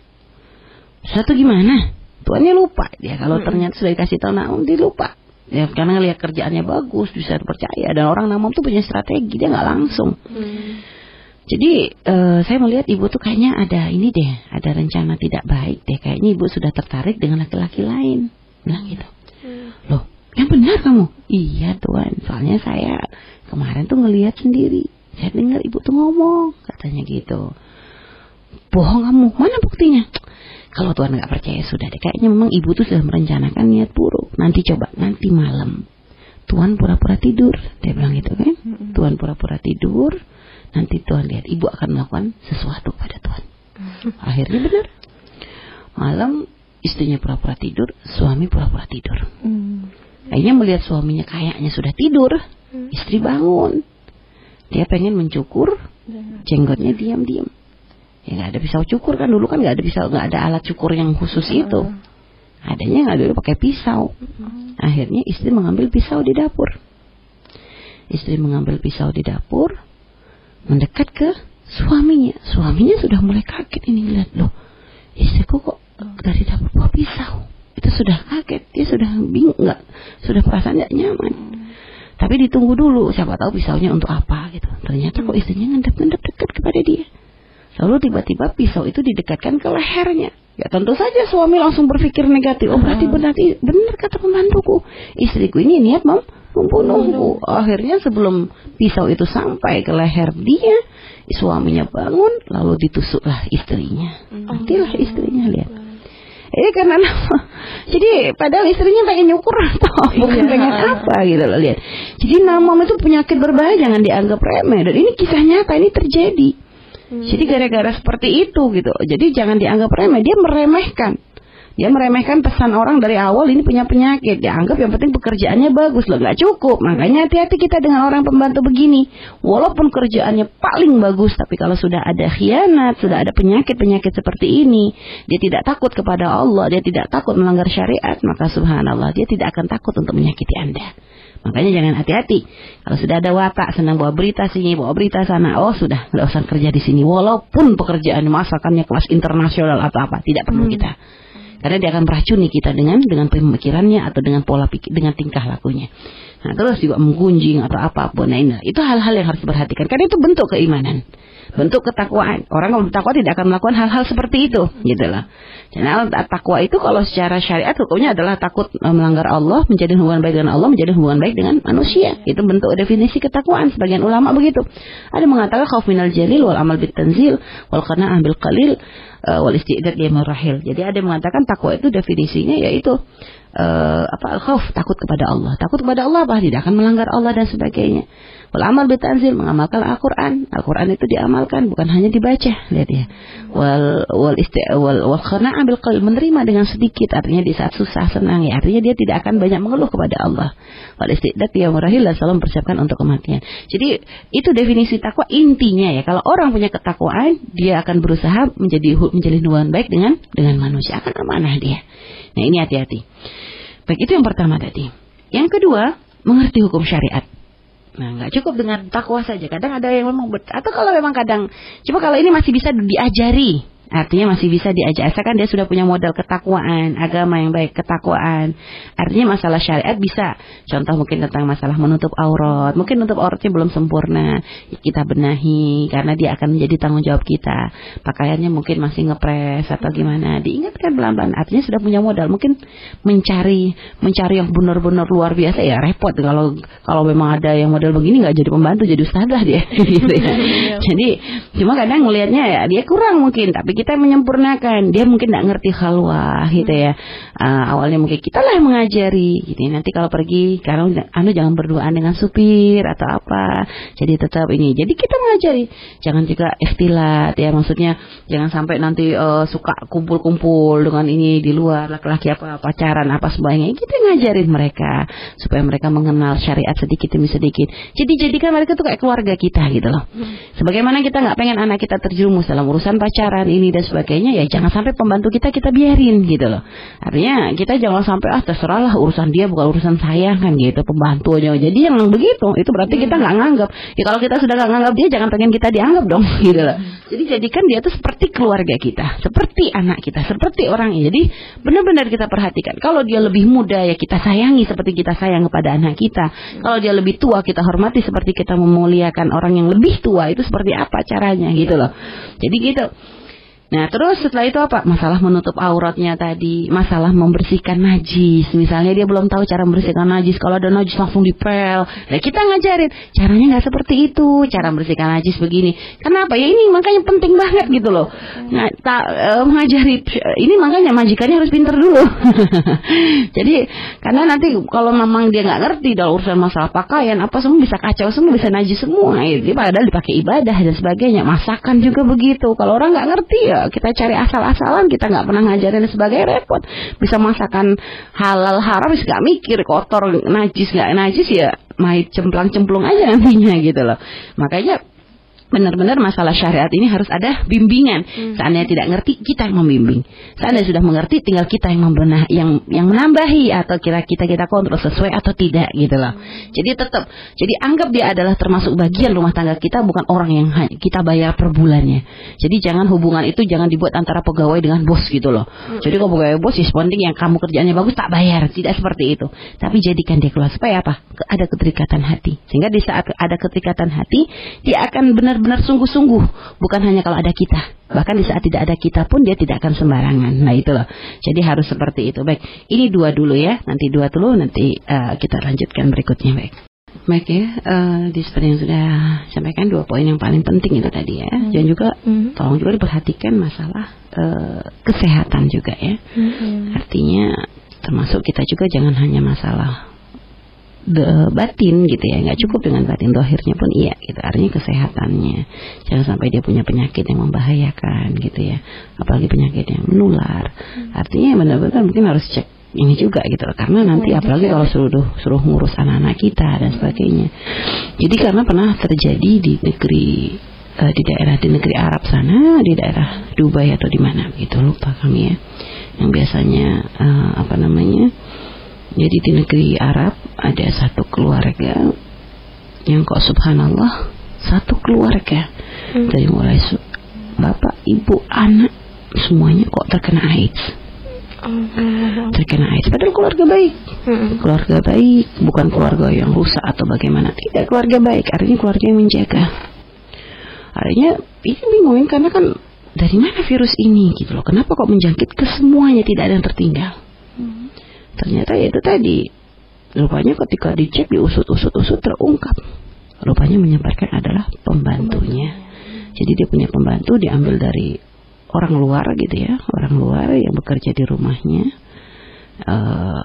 Sesuatu gimana? Tuannya lupa dia kalau hmm. ternyata sudah dikasih tahu Naum dia lupa. Ya karena ngelihat kerjaannya bagus bisa dipercaya dan orang Naum tuh punya strategi dia nggak langsung. Hmm. Jadi uh, saya melihat ibu tuh kayaknya ada ini deh, ada rencana tidak baik deh. Kayaknya ibu sudah tertarik dengan laki-laki lain, bilang gitu. Hmm. Loh, yang benar kamu? Iya tuan, soalnya saya kemarin tuh ngelihat sendiri saya dengar ibu tuh ngomong katanya gitu. Bohong kamu. Mana buktinya? Kalau Tuhan nggak percaya sudah deh. Kayaknya memang ibu tuh sudah merencanakan niat buruk. Nanti coba nanti malam. Tuhan pura-pura tidur. Dia bilang gitu kan? Tuhan pura-pura tidur. Nanti Tuhan lihat ibu akan melakukan sesuatu pada Tuhan. Akhirnya benar. Malam istrinya pura-pura tidur, suami pura-pura tidur. Hmm. Akhirnya melihat suaminya kayaknya sudah tidur, hmm. istri bangun. Dia pengen mencukur, jenggotnya diam-diam. Ya nggak ada pisau cukur kan dulu kan nggak ada pisau nggak ada alat cukur yang khusus itu. Adanya nggak dulu pakai pisau. Akhirnya istri mengambil pisau di dapur. Istri mengambil pisau di dapur, mendekat ke suaminya. Suaminya sudah mulai kaget ini lihat loh. Istriku kok dari dapur bawa pisau. Itu sudah kaget, dia sudah bingung nggak, sudah perasaan nggak nyaman. Tapi ditunggu dulu, siapa tahu pisaunya untuk apa gitu. Ternyata kok istrinya ngendap-ngendap dekat kepada dia. Lalu tiba-tiba pisau itu didekatkan ke lehernya. Ya tentu saja suami langsung berpikir negatif. Oh berarti benar, benar kata pembantuku. Istriku ini niat mem membunuhku. Akhirnya sebelum pisau itu sampai ke leher dia, suaminya bangun lalu ditusuklah istrinya. Matilah istrinya lihat. Ini karena nama. Jadi padahal istrinya pengen nyukur atau iya. bukan pengen apa gitu loh lihat. Jadi nama itu penyakit berbahaya jangan dianggap remeh dan ini kisah nyata ini terjadi. Hmm. Jadi gara-gara seperti itu gitu. Jadi jangan dianggap remeh, dia meremehkan. Dia meremehkan pesan orang dari awal ini punya penyakit. Dia anggap yang penting pekerjaannya bagus loh, nggak cukup. Makanya hati-hati kita dengan orang pembantu begini. Walaupun kerjaannya paling bagus, tapi kalau sudah ada khianat, sudah ada penyakit-penyakit seperti ini, dia tidak takut kepada Allah, dia tidak takut melanggar syariat, maka subhanallah dia tidak akan takut untuk menyakiti Anda. Makanya jangan hati-hati. Kalau sudah ada watak senang bawa berita sini, bawa berita sana, oh sudah nggak usah kerja di sini. Walaupun pekerjaan masakannya kelas internasional atau apa, tidak perlu hmm. kita. Karena dia akan meracuni kita dengan dengan pemikirannya atau dengan pola pikir, dengan tingkah lakunya. Nah, terus juga menggunjing atau apa pun. Nah, ini, itu hal-hal yang harus diperhatikan. Karena itu bentuk keimanan bentuk ketakwaan. Orang kalau bertakwa tidak akan melakukan hal-hal seperti itu, gitu loh. Karena takwa itu kalau secara syariat hukumnya adalah takut eh, melanggar Allah, menjadi hubungan baik dengan Allah, menjadi hubungan baik dengan manusia. Itu bentuk definisi ketakwaan. Sebagian ulama begitu. Ada mengatakan khauf minal jalil wal amal bit tanzil wal qana'ah bil qalil uh, wal istidad lima rahil. Jadi ada yang mengatakan takwa itu definisinya yaitu uh, apa khauf takut kepada Allah. Takut kepada Allah apa? Tidak akan melanggar Allah dan sebagainya. Wal amal bitanzil mengamalkan Al-Qur'an. Al-Qur'an itu diamalkan bukan hanya dibaca, lihat ya. Wal wal isti wal wal bil menerima dengan sedikit artinya di saat susah senang ya. Artinya dia tidak akan banyak mengeluh kepada Allah. Wal istidat ya murahil dan selalu mempersiapkan untuk kematian. Jadi itu definisi takwa intinya ya. Kalau orang punya ketakwaan, dia akan berusaha menjadi menjalin hubungan baik dengan dengan manusia akan amanah dia. Nah, ini hati-hati. Baik, itu yang pertama tadi. Yang kedua, mengerti hukum syariat. Nah, nggak cukup dengan takwa saja. Kadang ada yang memang atau kalau memang kadang, coba kalau ini masih bisa diajari, Artinya masih bisa diajak asalkan dia sudah punya modal ketakwaan, agama yang baik, ketakwaan. Artinya masalah syariat bisa. Contoh mungkin tentang masalah menutup aurat. Mungkin menutup auratnya belum sempurna. Kita benahi karena dia akan menjadi tanggung jawab kita. Pakaiannya mungkin masih ngepres atau gimana. Diingatkan pelan-pelan. Artinya sudah punya modal. Mungkin mencari mencari yang benar-benar luar biasa ya repot kalau kalau memang ada yang model begini nggak jadi pembantu jadi ustazah dia gitu ya. Iya. jadi cuma kadang melihatnya ya dia kurang mungkin tapi kita menyempurnakan. Dia mungkin tidak ngerti halwa gitu ya. Uh, awalnya mungkin kita lah yang mengajari gitu ya. nanti kalau pergi kalau anu jangan berduaan dengan supir atau apa. Jadi tetap ini. Jadi kita mengajari. Jangan juga istilah ya. Maksudnya jangan sampai nanti uh, suka kumpul-kumpul dengan ini di luar laki-laki apa pacaran apa sebagainya. Kita ngajarin mereka supaya mereka mengenal syariat sedikit demi sedikit. Jadi jadikan mereka tuh kayak keluarga kita gitu loh. Hmm. sebagaimana kita nggak pengen anak kita terjerumus dalam urusan pacaran ini ini dan sebagainya ya jangan sampai pembantu kita kita biarin gitu loh. Artinya kita jangan sampai ah terserahlah urusan dia bukan urusan saya kan gitu pembantunya. Jadi yang begitu itu berarti kita nggak nganggap. Ya kalau kita sudah nggak nganggap dia jangan pengen kita dianggap dong gitu loh. Jadi jadikan dia tuh seperti keluarga kita seperti anak kita seperti orang jadi benar-benar kita perhatikan. Kalau dia lebih muda ya kita sayangi seperti kita sayang kepada anak kita. Kalau dia lebih tua kita hormati seperti kita memuliakan orang yang lebih tua itu seperti apa caranya gitu loh. Jadi gitu Nah terus setelah itu apa? Masalah menutup auratnya tadi, masalah membersihkan najis. Misalnya dia belum tahu cara membersihkan najis. Kalau ada najis langsung dipel. Nah kita ngajarin, caranya nggak seperti itu. Cara membersihkan najis begini. Kenapa? Ya ini makanya penting banget gitu loh. Nah, tak e, mengajari ini makanya majikannya harus pinter dulu. Jadi karena nanti kalau memang dia nggak ngerti dalam urusan masalah pakaian apa semua bisa kacau semua, bisa najis semua. Itu padahal dipakai ibadah dan sebagainya. Masakan juga begitu. Kalau orang nggak ngerti ya ya kita cari asal-asalan kita nggak pernah ngajarin sebagai repot. Bisa masakan halal haram bisa nggak mikir kotor najis nggak najis ya main cemplang cemplung aja nantinya gitu loh. Makanya benar-benar masalah syariat ini harus ada bimbingan. Hmm. Seandainya tidak ngerti, kita yang membimbing. Seandainya sudah mengerti, tinggal kita yang membenah, yang yang menambahi atau kira kita kita kontrol sesuai atau tidak gitu loh. Hmm. Jadi tetap, jadi anggap dia adalah termasuk bagian rumah tangga kita, bukan orang yang kita bayar per bulannya. Jadi jangan hubungan itu jangan dibuat antara pegawai dengan bos gitu loh. Hmm. Jadi kalau pegawai bos, ya penting yang kamu kerjaannya bagus tak bayar, tidak seperti itu. Tapi jadikan dia keluar supaya apa? Ada keterikatan hati. Sehingga di saat ada keterikatan hati, dia akan benar benar-benar sungguh-sungguh, bukan hanya kalau ada kita. Bahkan di saat tidak ada kita pun dia tidak akan sembarangan. Nah itu loh. Jadi harus seperti itu. Baik, ini dua dulu ya. Nanti dua dulu, nanti uh, kita lanjutkan berikutnya. Baik. Baik ya, uh, di seperti yang sudah sampaikan dua poin yang paling penting itu tadi ya. Hmm. Dan juga hmm. tolong juga diperhatikan masalah uh, kesehatan juga ya. Hmm. Artinya termasuk kita juga jangan hanya masalah batin gitu ya. Nggak cukup dengan batin dohirnya pun iya gitu. Artinya kesehatannya. Jangan sampai dia punya penyakit yang membahayakan gitu ya. Apalagi penyakit yang menular. Artinya benar-benar mungkin harus cek ini juga gitu karena nanti apalagi kalau suruh suruh ngurus anak-anak kita dan sebagainya. Jadi karena pernah terjadi di negeri uh, di daerah di negeri Arab sana di daerah Dubai atau di mana gitu lupa kami ya. Yang biasanya uh, apa namanya jadi di negeri Arab ada satu keluarga yang kok subhanallah satu keluarga hmm. dari mulai bapak, ibu, anak semuanya kok terkena AIDS. Hmm. Terkena AIDS padahal keluarga baik. Hmm. Keluarga baik bukan keluarga yang rusak atau bagaimana. Tidak keluarga baik, artinya keluarga yang menjaga. Artinya ini bingungin karena kan dari mana virus ini gitu loh. Kenapa kok menjangkit ke semuanya tidak ada yang tertinggal? Ternyata ya itu tadi. Rupanya ketika dicek diusut-usut-usut terungkap. Rupanya menyebarkan adalah pembantunya. Jadi dia punya pembantu diambil dari orang luar gitu ya, orang luar yang bekerja di rumahnya. Uh,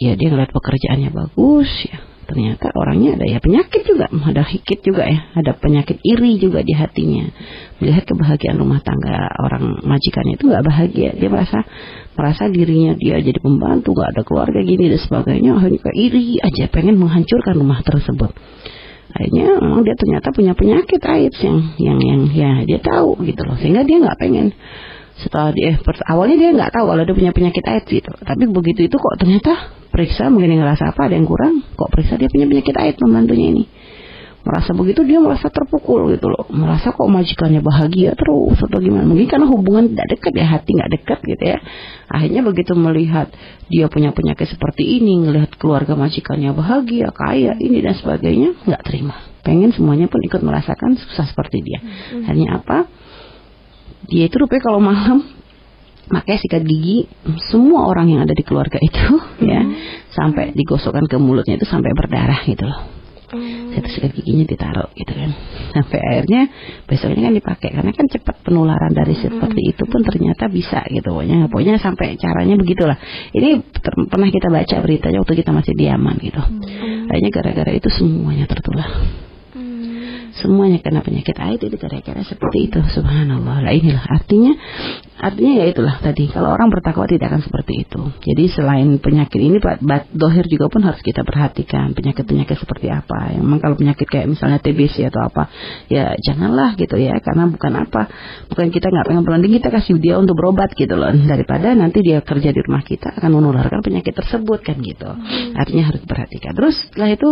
ya dia ngeliat pekerjaannya bagus ya, ternyata orangnya ada ya penyakit juga, ada hikit juga ya, ada penyakit iri juga di hatinya. Melihat kebahagiaan rumah tangga orang majikannya itu nggak bahagia, dia merasa merasa dirinya dia jadi pembantu, nggak ada keluarga gini dan sebagainya, akhirnya iri aja, pengen menghancurkan rumah tersebut. Akhirnya memang dia ternyata punya penyakit AIDS yang yang yang ya dia tahu gitu loh, sehingga dia nggak pengen setelah dia awalnya dia nggak tahu kalau dia punya penyakit AIDS gitu. Tapi begitu itu kok ternyata periksa mungkin ngerasa apa ada yang kurang kok periksa dia punya penyakit AIDS pembantunya ini. Merasa begitu dia merasa terpukul gitu loh. Merasa kok majikannya bahagia terus atau gimana. Mungkin karena hubungan tidak dekat ya hati nggak dekat gitu ya. Akhirnya begitu melihat dia punya penyakit seperti ini ngelihat keluarga majikannya bahagia kaya ini dan sebagainya nggak terima. Pengen semuanya pun ikut merasakan susah seperti dia. Hmm. hanya apa dia itu rupanya kalau malam makanya sikat gigi semua orang yang ada di keluarga itu hmm. ya sampai digosokkan ke mulutnya itu sampai berdarah gitu loh hmm. sikat giginya ditaruh gitu kan sampai akhirnya besoknya kan dipakai karena kan cepat penularan dari seperti hmm. itu pun ternyata bisa gitu pokoknya pokoknya sampai caranya begitulah ini pernah kita baca beritanya waktu kita masih di Yaman gitu hmm. akhirnya gara-gara itu semuanya tertular semuanya karena penyakit AIDS itu gara-gara seperti itu. Subhanallah. Lah inilah artinya. Artinya ya itulah tadi. Kalau orang bertakwa tidak akan seperti itu. Jadi selain penyakit ini bat dohir juga pun harus kita perhatikan. Penyakit-penyakit seperti apa. Yang memang kalau penyakit kayak misalnya TBC atau apa ya janganlah gitu ya. Karena bukan apa. Bukan kita nggak pengen berunding kita kasih dia untuk berobat gitu loh. Daripada nanti dia kerja di rumah kita akan menularkan penyakit tersebut kan gitu. Hmm. artinya harus diperhatikan. Terus setelah itu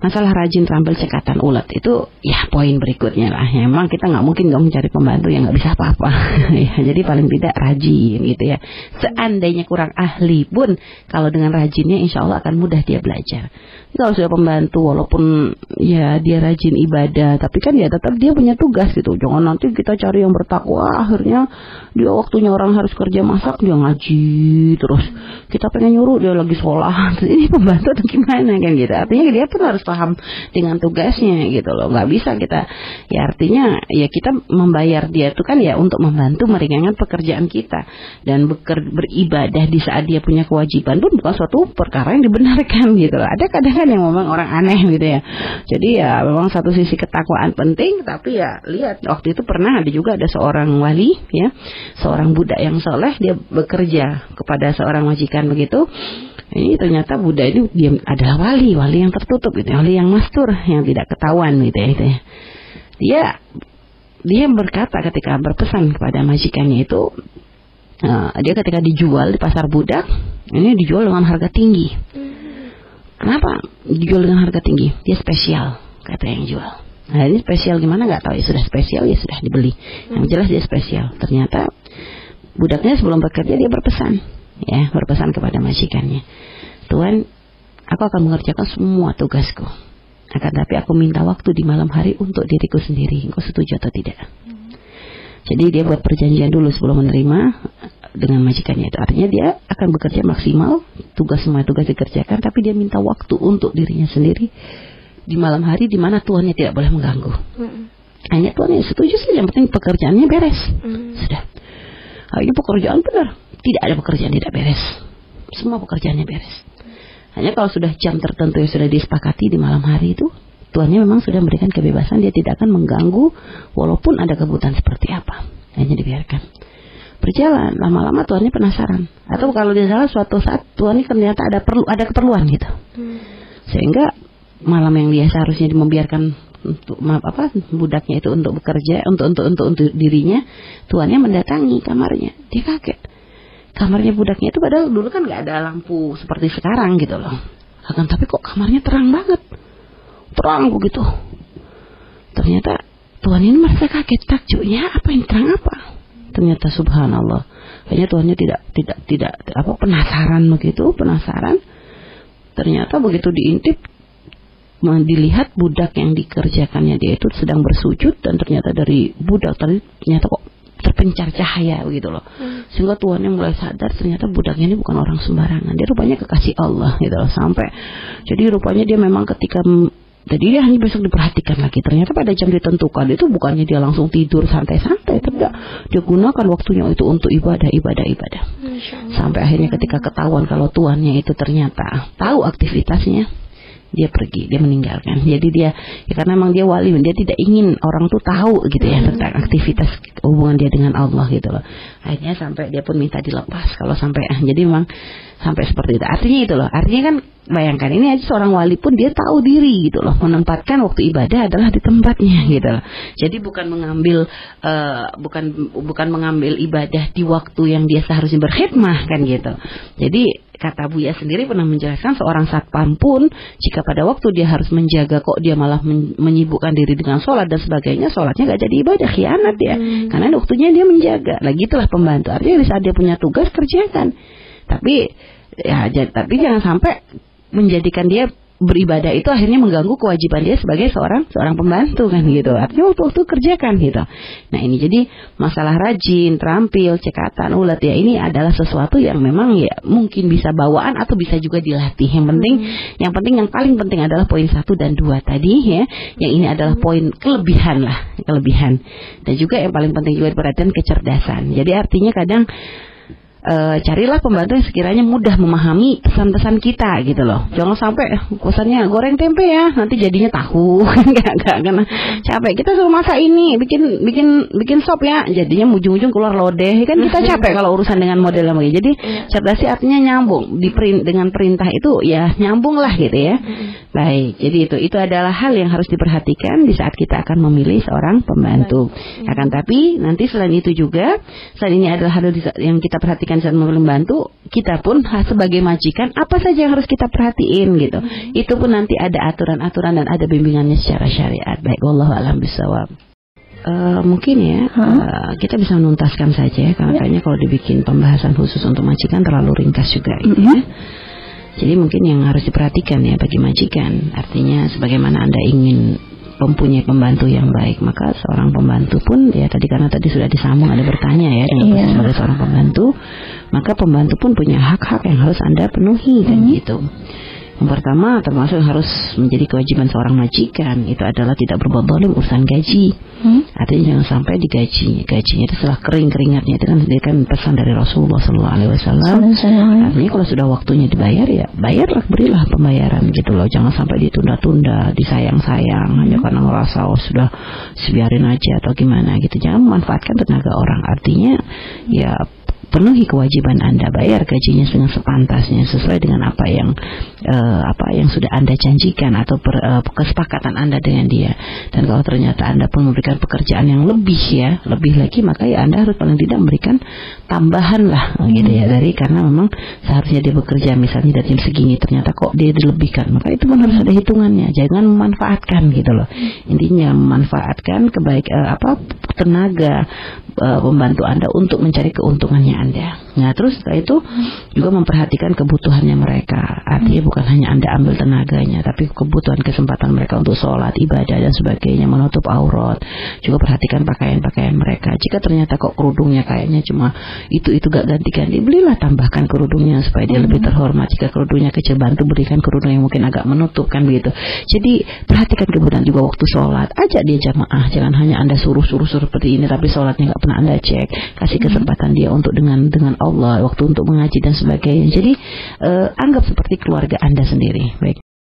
masalah rajin terampil cekatan ulat itu ya poin berikutnya lah. Ya, memang kita nggak mungkin nggak mencari pembantu yang nggak bisa apa-apa. ya, jadi paling tidak rajin gitu ya. Seandainya kurang ahli pun kalau dengan rajinnya insya Allah akan mudah dia belajar. Kalau sudah pembantu walaupun ya dia rajin ibadah, tapi kan ya tetap dia punya tugas gitu. Jangan nanti kita cari yang bertakwa akhirnya dia waktunya orang harus kerja masak dia ngaji terus kita pengen nyuruh dia lagi sholat ini pembantu atau gimana kan gitu artinya dia pun harus paham dengan tugasnya gitu loh. Nggak bisa kita ya artinya ya kita membayar dia itu kan ya untuk membantu meringankan pekerjaan kita. Dan beker, beribadah di saat dia punya kewajiban pun bukan suatu perkara yang dibenarkan gitu loh. Ada kadang kadang yang memang orang aneh gitu ya. Jadi ya memang satu sisi ketakwaan penting tapi ya lihat waktu itu pernah ada juga ada seorang wali ya. Seorang budak yang soleh dia bekerja kepada seorang majikan begitu ini ternyata Buddha ini dia adalah wali, wali yang tertutup gitu, wali yang mastur, yang tidak ketahuan gitu ya, gitu ya. Dia dia berkata ketika berpesan kepada majikannya itu uh, dia ketika dijual di pasar budak ini dijual dengan harga tinggi. Kenapa dijual dengan harga tinggi? Dia spesial kata yang jual. Nah ini spesial gimana nggak tahu ya sudah spesial ya sudah dibeli. Yang jelas dia spesial. Ternyata budaknya sebelum bekerja dia berpesan ya berpesan kepada majikannya. Tuhan aku akan mengerjakan semua tugasku. Akan tapi aku minta waktu di malam hari untuk diriku sendiri. Engkau setuju atau tidak? Jadi dia buat perjanjian dulu sebelum menerima dengan majikannya itu. Artinya dia akan bekerja maksimal tugas semua tugas dikerjakan tapi dia minta waktu untuk dirinya sendiri di malam hari di mana Tuhannya tidak boleh mengganggu. Hanya Tuhan yang setuju sih yang penting pekerjaannya beres. Sudah. Nah, ini pekerjaan benar tidak ada pekerjaan tidak beres. Semua pekerjaannya beres. Hanya kalau sudah jam tertentu yang sudah disepakati di malam hari itu, tuannya memang sudah memberikan kebebasan, dia tidak akan mengganggu walaupun ada kebutuhan seperti apa. Hanya dibiarkan. Berjalan, lama-lama tuannya penasaran. Atau kalau dia salah suatu saat tuannya ternyata ada perlu ada keperluan gitu. Sehingga malam yang dia seharusnya membiarkan untuk maaf apa budaknya itu untuk bekerja untuk untuk untuk untuk dirinya tuannya mendatangi kamarnya dia kaget kamarnya budaknya itu padahal dulu kan nggak ada lampu seperti sekarang gitu loh. Akan tapi kok kamarnya terang banget? Terang begitu ternyata Tuhan ini merasa kaget takjubnya apa yang terang apa? Ternyata subhanallah. Kayaknya Tuhannya tidak tidak tidak apa penasaran begitu penasaran. Ternyata begitu diintip dilihat budak yang dikerjakannya dia itu sedang bersujud dan ternyata dari budak tadi ternyata kok terpencar cahaya begitu loh. Hmm. Sehingga tuannya mulai sadar ternyata budaknya ini bukan orang sembarangan. Dia rupanya kekasih Allah gitu loh. Sampai jadi rupanya dia memang ketika jadi dia hanya besok diperhatikan lagi. Ternyata pada jam ditentukan itu bukannya dia langsung tidur santai-santai, tapi dia gunakan waktunya itu untuk ibadah, ibadah, ibadah. Sampai akhirnya ketika ketahuan kalau tuannya itu ternyata tahu aktivitasnya, dia pergi, dia meninggalkan. Jadi dia ya karena memang dia wali, dia tidak ingin orang tuh tahu gitu ya tentang aktivitas hubungan dia dengan Allah gitu loh. Akhirnya sampai dia pun minta dilepas kalau sampai ah, jadi memang sampai seperti itu. Artinya itu loh. Artinya kan bayangkan ini aja seorang wali pun dia tahu diri gitu loh, menempatkan waktu ibadah adalah di tempatnya gitu loh. Jadi bukan mengambil uh, bukan bukan mengambil ibadah di waktu yang dia seharusnya berkhidmah kan gitu. Jadi Kata Buya sendiri pernah menjelaskan seorang satpam pun jika pada waktu dia harus menjaga kok dia malah men menyibukkan diri dengan sholat dan sebagainya, sholatnya gak jadi ibadah, khianat ya. Hmm. Karena waktunya dia menjaga. Lagi itulah pembantu. Artinya di saat dia punya tugas kerjakan. Tapi ya tapi jangan sampai menjadikan dia beribadah itu akhirnya mengganggu kewajiban dia sebagai seorang seorang pembantu kan gitu. Artinya waktu waktu kerjakan gitu. Nah ini jadi masalah rajin, terampil, cekatan, ulet ya ini adalah sesuatu yang memang ya mungkin bisa bawaan atau bisa juga dilatih. Yang penting, hmm. yang penting yang paling penting adalah poin satu dan dua tadi ya. Yang ini adalah hmm. poin kelebihan lah, kelebihan. Dan juga yang paling penting juga perhatian kecerdasan. Jadi artinya kadang e, carilah pembantu yang sekiranya mudah memahami pesan-pesan kita gitu loh. Jangan sampai kosannya goreng tempe ya, nanti jadinya tahu. enggak enggak karena capek. Kita suruh masak ini, bikin bikin bikin sop ya, jadinya ujung-ujung keluar lodeh. Kan kita capek kalau urusan dengan model begini. Jadi iya. cerdasi artinya nyambung. Di perint, dengan perintah itu ya nyambung lah gitu ya. Baik, jadi itu itu adalah hal yang harus diperhatikan di saat kita akan memilih seorang pembantu. Akan tapi nanti selain itu juga, selain ini adalah hal yang kita perhatikan perhatikan saat membantu, kita pun sebagai majikan apa saja yang harus kita perhatiin gitu. Hmm. Itu pun nanti ada aturan-aturan dan ada bimbingannya secara syariat. Baik, wallahu alam bisawab. Uh, mungkin ya huh? uh, kita bisa menuntaskan saja karena yeah. kayaknya kalau dibikin pembahasan khusus untuk majikan terlalu ringkas juga gitu mm -hmm. ya. Jadi mungkin yang harus diperhatikan ya bagi majikan artinya sebagaimana Anda ingin mempunyai pembantu yang baik maka seorang pembantu pun ya tadi karena tadi sudah disambung ada bertanya ya dengan yeah. sebagai seorang pembantu maka pembantu pun punya hak-hak yang harus anda penuhi kan hmm. gitu Yang pertama termasuk harus menjadi kewajiban seorang majikan itu adalah tidak berbuat zalim urusan gaji. Hmm? Artinya jangan sampai digaji. Gajinya itu setelah kering keringatnya itu kan kan pesan dari Rasulullah Sallallahu Alaihi Wasallam. Artinya kalau sudah waktunya dibayar ya bayarlah berilah pembayaran gitu loh. Jangan sampai ditunda-tunda, disayang-sayang hanya hmm. karena merasa oh sudah sebiarin aja atau gimana gitu. Jangan memanfaatkan tenaga orang. Artinya ya penuhi kewajiban Anda. Bayar gajinya dengan sepantasnya sesuai dengan apa yang uh, apa yang sudah Anda janjikan atau per, uh, kesepakatan Anda dengan dia. Dan kalau ternyata Anda pun memberikan pekerjaan yang lebih ya, lebih lagi maka ya Anda harus paling tidak memberikan tambahan lah gitu ya. Dari karena memang seharusnya dia bekerja misalnya dari segini ternyata kok dia dilebihkan. Maka itu pun harus ada hitungannya. Jangan memanfaatkan gitu loh. Intinya memanfaatkan kebaik uh, apa tenaga uh, pembantu anda untuk mencari keuntungannya anda. Nah terus setelah itu juga memperhatikan kebutuhannya mereka. Artinya bukan hanya anda ambil tenaganya, tapi kebutuhan kesempatan mereka untuk sholat, ibadah dan sebagainya, menutup aurat. Juga perhatikan pakaian-pakaian mereka. Jika ternyata kok kerudungnya kayaknya cuma itu itu gak ganti-ganti, belilah tambahkan kerudungnya supaya dia lebih terhormat. Jika kerudungnya kecil bantu berikan kerudung yang mungkin agak menutup kan begitu. Jadi perhatikan kebutuhan juga waktu sholat. Ajak dia jamaah, jangan hanya anda suruh-suruh seperti ini tapi sholatnya nggak pernah anda cek. Kasih kesempatan dia untuk dengan dengan dengan Allah, waktu untuk mengaji dan sebagainya. Jadi uh, anggap seperti keluarga Anda sendiri. Baik.